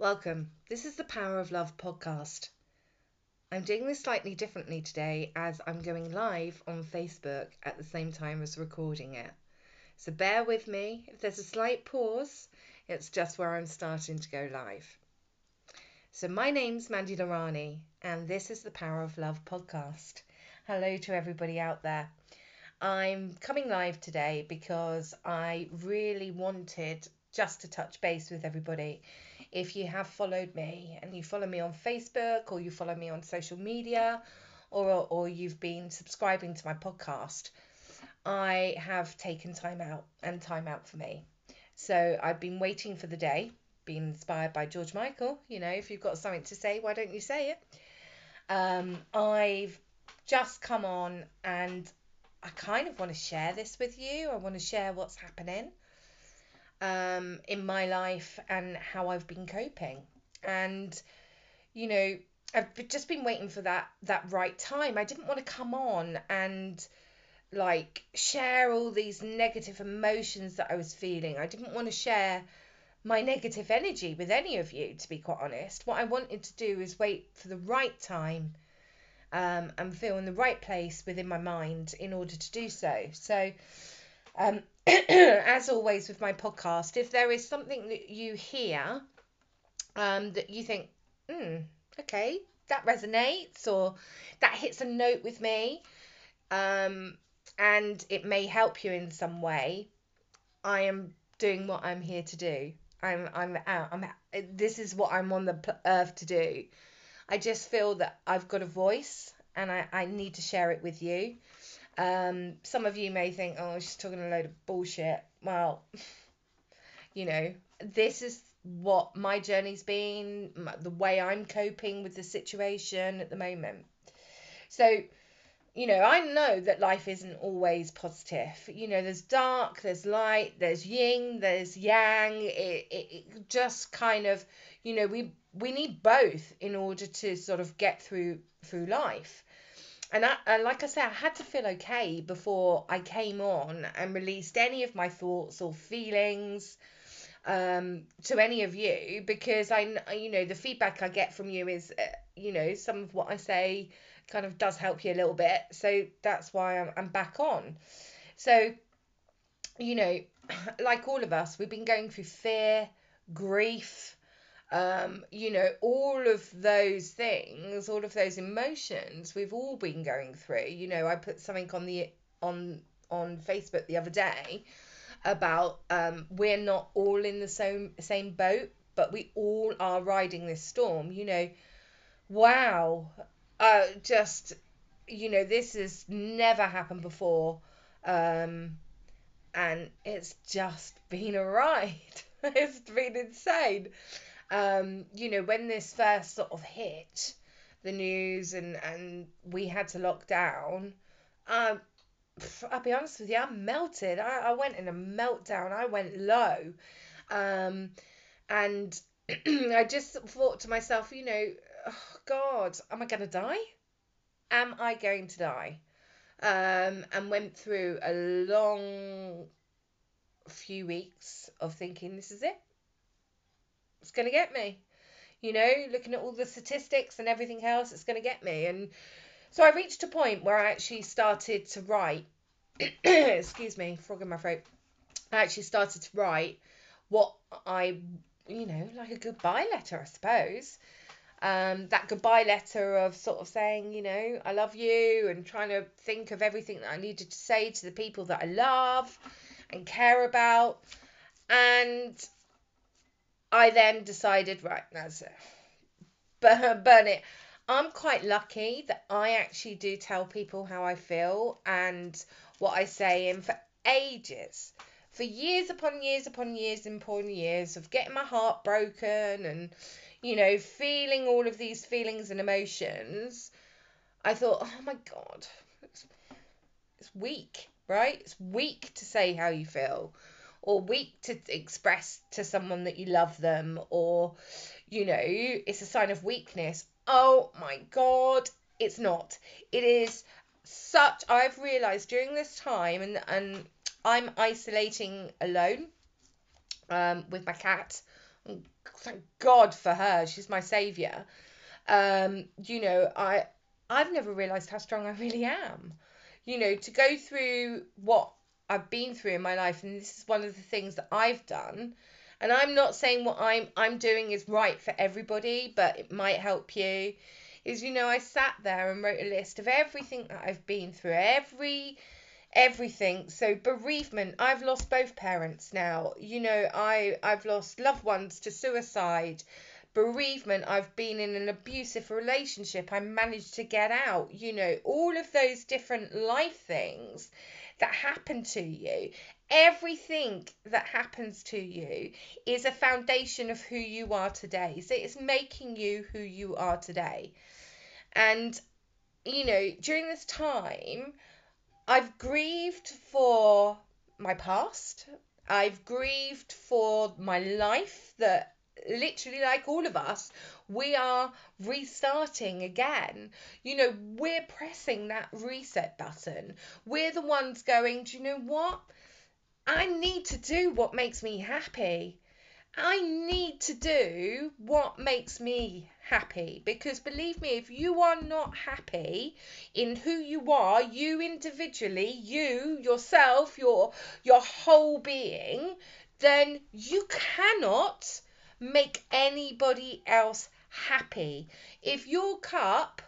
Welcome. This is the Power of Love podcast. I'm doing this slightly differently today as I'm going live on Facebook at the same time as recording it. So bear with me. If there's a slight pause, it's just where I'm starting to go live. So my name's Mandy Lorani, and this is the Power of Love podcast. Hello to everybody out there. I'm coming live today because I really wanted just to touch base with everybody if you have followed me and you follow me on Facebook or you follow me on social media or, or you've been subscribing to my podcast, I have taken time out and time out for me. So I've been waiting for the day, being inspired by George Michael. You know, if you've got something to say, why don't you say it? Um, I've just come on and I kind of want to share this with you. I want to share what's happening um, in my life and how I've been coping. And, you know, I've just been waiting for that that right time. I didn't want to come on and like share all these negative emotions that I was feeling. I didn't want to share my negative energy with any of you, to be quite honest. What I wanted to do is wait for the right time um, and feel in the right place within my mind in order to do so. So, um, as always with my podcast, if there is something that you hear um, that you think, hmm, okay, that resonates or that hits a note with me, um, and it may help you in some way, I am doing what I'm here to do. I'm I'm out. I'm this is what I'm on the earth to do. I just feel that I've got a voice and I, I need to share it with you. Um, some of you may think, oh, she's talking a load of bullshit. Well, you know, this is what my journey's been, the way I'm coping with the situation at the moment. So, you know, I know that life isn't always positive. You know, there's dark, there's light, there's yin, there's yang. It, it, it just kind of, you know, we we need both in order to sort of get through through life and I, and like I said, I had to feel okay before I came on and released any of my thoughts or feelings um, to any of you because I, you know, the feedback I get from you is, uh, you know, some of what I say kind of does help you a little bit. So that's why I'm, I'm back on. So, you know, like all of us, we've been going through fear, grief, um, you know, all of those things, all of those emotions we've all been going through. You know, I put something on the on on Facebook the other day about um, we're not all in the same same boat, but we all are riding this storm. You know, wow, uh, just you know, this has never happened before, um, and it's just been a ride. it's been insane um, you know, when this first sort of hit the news and, and we had to lock down, um, I'll be honest with you, I melted. I, I went in a meltdown. I went low. Um, and I just thought to myself, you know, oh God, am I going to die? Am I going to die? Um, and went through a long few weeks of thinking, this is it it's going to get me. You know, looking at all the statistics and everything else, it's going to get me. And so I reached a point where I actually started to write. excuse me, frog in my throat. I actually started to write what I, you know, like a goodbye letter, I suppose. Um, that goodbye letter of sort of saying, you know, I love you and trying to think of everything that I needed to say to the people that I love and care about. And I then decided, right, that's it. Burn, uh, burn it. I'm quite lucky that I actually do tell people how I feel and what I say, and for ages, for years upon years upon years upon years of getting my heart broken and, you know, feeling all of these feelings and emotions, I thought, oh my God, it's, it's weak, right? It's weak to say how you feel or weak to express to someone that you love them or you know it's a sign of weakness oh my god it's not it is such i've realized during this time and and i'm isolating alone um with my cat thank God for her. She's my savior. Um, you know, I I've never realized how strong I really am. You know, to go through what I've been through in my life, and this is one of the things that I've done. And I'm not saying what I'm I'm doing is right for everybody, but it might help you. Is you know, I sat there and wrote a list of everything that I've been through, every everything. So bereavement, I've lost both parents now. You know, I I've lost loved ones to suicide. Bereavement, I've been in an abusive relationship. I managed to get out. You know, all of those different life things that happen to you. Everything that happens to you is a foundation of who you are today. So it's making you who you are today. And, you know, during this time, I've grieved for my past. I've grieved for my life that literally like all of us we are restarting again. You know we're pressing that reset button. We're the ones going do you know what? I need to do what makes me happy. I need to do what makes me happy. Because believe me, if you are not happy in who you are, you individually, you yourself, your your whole being, then you cannot make anybody else happy. If your cup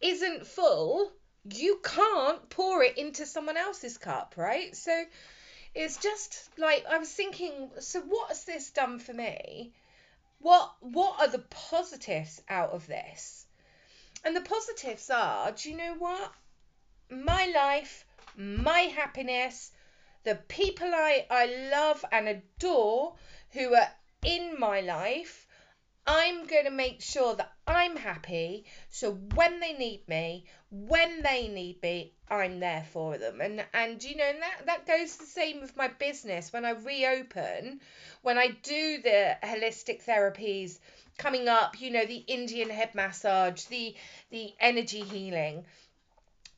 isn't full, you can't pour it into someone else's cup, right? So it's just like I was thinking, so what has this done for me? What what are the positives out of this? And the positives are, do you know what? My life, my happiness, the people I, I love and adore who are in my life, I'm going to make sure that I'm happy. So when they need me, when they need me, I'm there for them. And and you know, and that that goes the same with my business. When I reopen, when I do the holistic therapies coming up, you know, the Indian head massage, the the energy healing.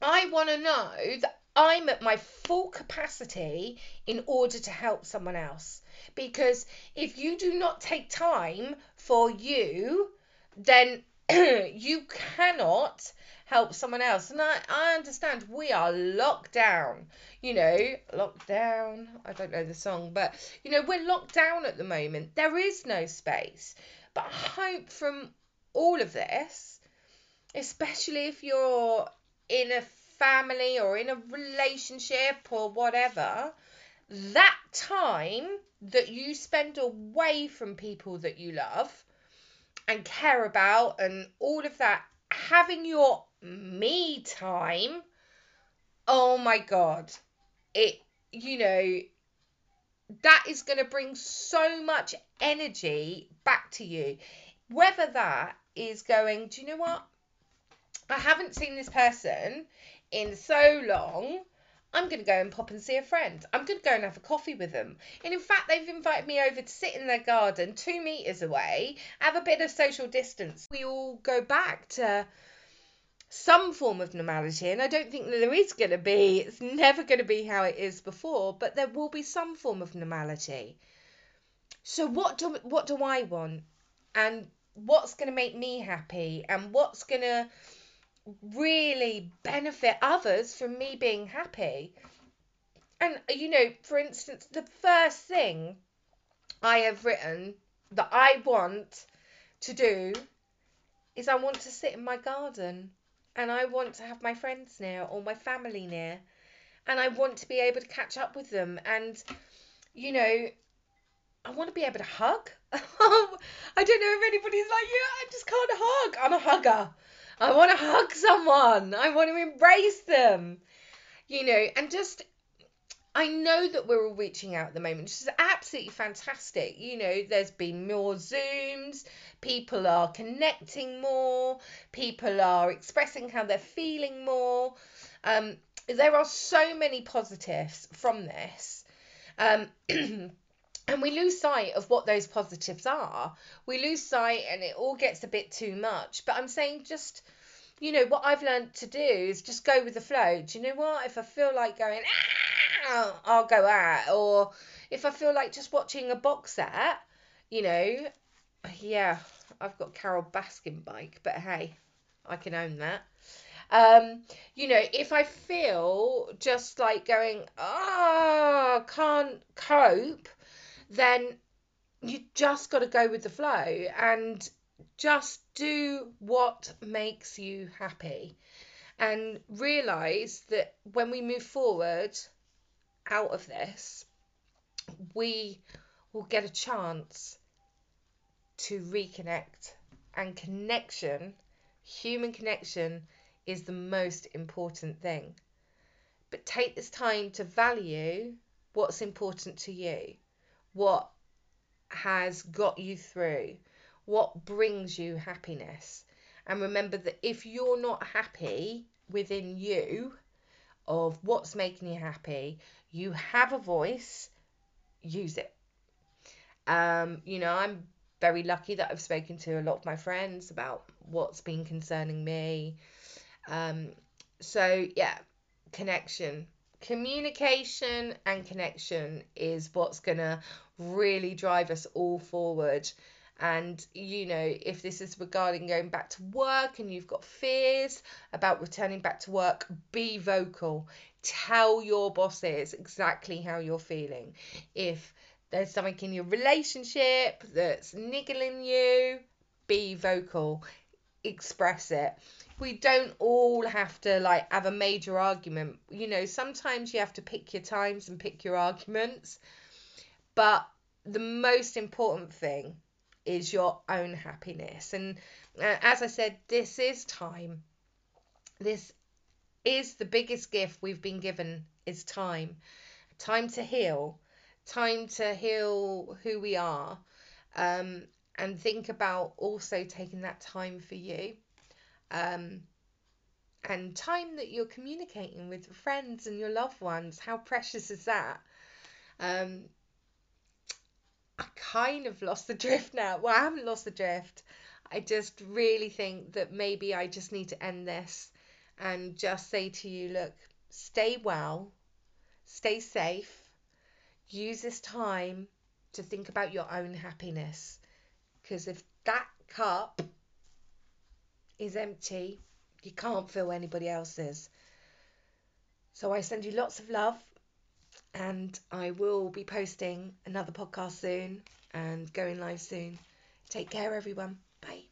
I want to know that I'm at my full capacity in order to help someone else. Because if you do not take time for you, then you cannot help someone else. And I, I understand we are locked down, you know, locked down. I don't know the song, but you know, we're locked down at the moment. There is no space. But I hope from all of this, especially if you're in a family or in a relationship or whatever, that time that you spend away from people that you love and care about and all of that, having your me time, oh my God, it, you know, that is going to bring so much energy back to you. Whether that is going, do you know what? I haven't seen this person in so long. I'm going to go and pop and see a friend. I'm going to go and have a coffee with them. And in fact, they've invited me over to sit in their garden two meters away, have a bit of social distance. We all go back to some form of normality. And I don't think that there is going to be, it's never going to be how it is before, but there will be some form of normality. So what do what do I want? And what's going to make me happy? And what's going to really benefit others from me being happy. And, uh, you know, for instance, the first thing I have written that I want to do is I want to sit in my garden and I want to have my friends near or my family near and I want to be able to catch up with them and you know I want to be able to hug. I don't know if anybody's like you. I just can't hug. I'm a hugger. I want to hug someone. I want to embrace them. You know, and just I know that we're all reaching out at the moment, which is absolutely fantastic. You know, there's been more Zooms, people are connecting more, people are expressing how they're feeling more. Um, there are so many positives from this. Um, and we lose sight of what those positives are. We lose sight, and it all gets a bit too much. But I'm saying just you know, what I've learned to do is just go with the flow. Do you know what? If I feel like going, ah, I'll go out. Or if I feel like just watching a box set, you know, yeah, I've got Carole Baskin bike, but hey, I can own that. Um, you know, if I feel just like going, ah, oh, can't cope, then you just got to go with the flow and just do what makes you happy and realize that when we move forward out of this, we will get a chance to reconnect. And connection, human connection, is the most important thing. But take this time to value what's important to you, what has got you through, what brings you happiness. And remember that if you're not happy within you of what's making you happy, you have a voice, use it. Um, you know, I'm very lucky that I've spoken to a lot of my friends about what's been concerning me. Um, so, yeah, connection. Communication and connection is what's going to really drive us all forward. And, you know, if this is regarding going back to work and you've got fears about returning back to work, be vocal. Tell your bosses exactly how you're feeling. If there's something in your relationship that's niggling you, be vocal. Express it. We don't all have to like have a major argument. You know, sometimes you have to pick your times and pick your arguments. But the most important thing is your own happiness. And uh, as I said, this is time. This is the biggest gift we've been given is time. Time to heal. Time to heal who we are. Um, and think about also taking that time for you. Um, and time that you're communicating with friends and your loved ones. How precious is that? Um, I kind of lost the drift now. Well, I haven't lost the drift. I just really think that maybe I just need to end this and just say to you look, stay well, stay safe, use this time to think about your own happiness. Because if that cup is empty, you can't fill anybody else's. So I send you lots of love and I will be posting another podcast soon and going live soon. Take care, everyone. Bye.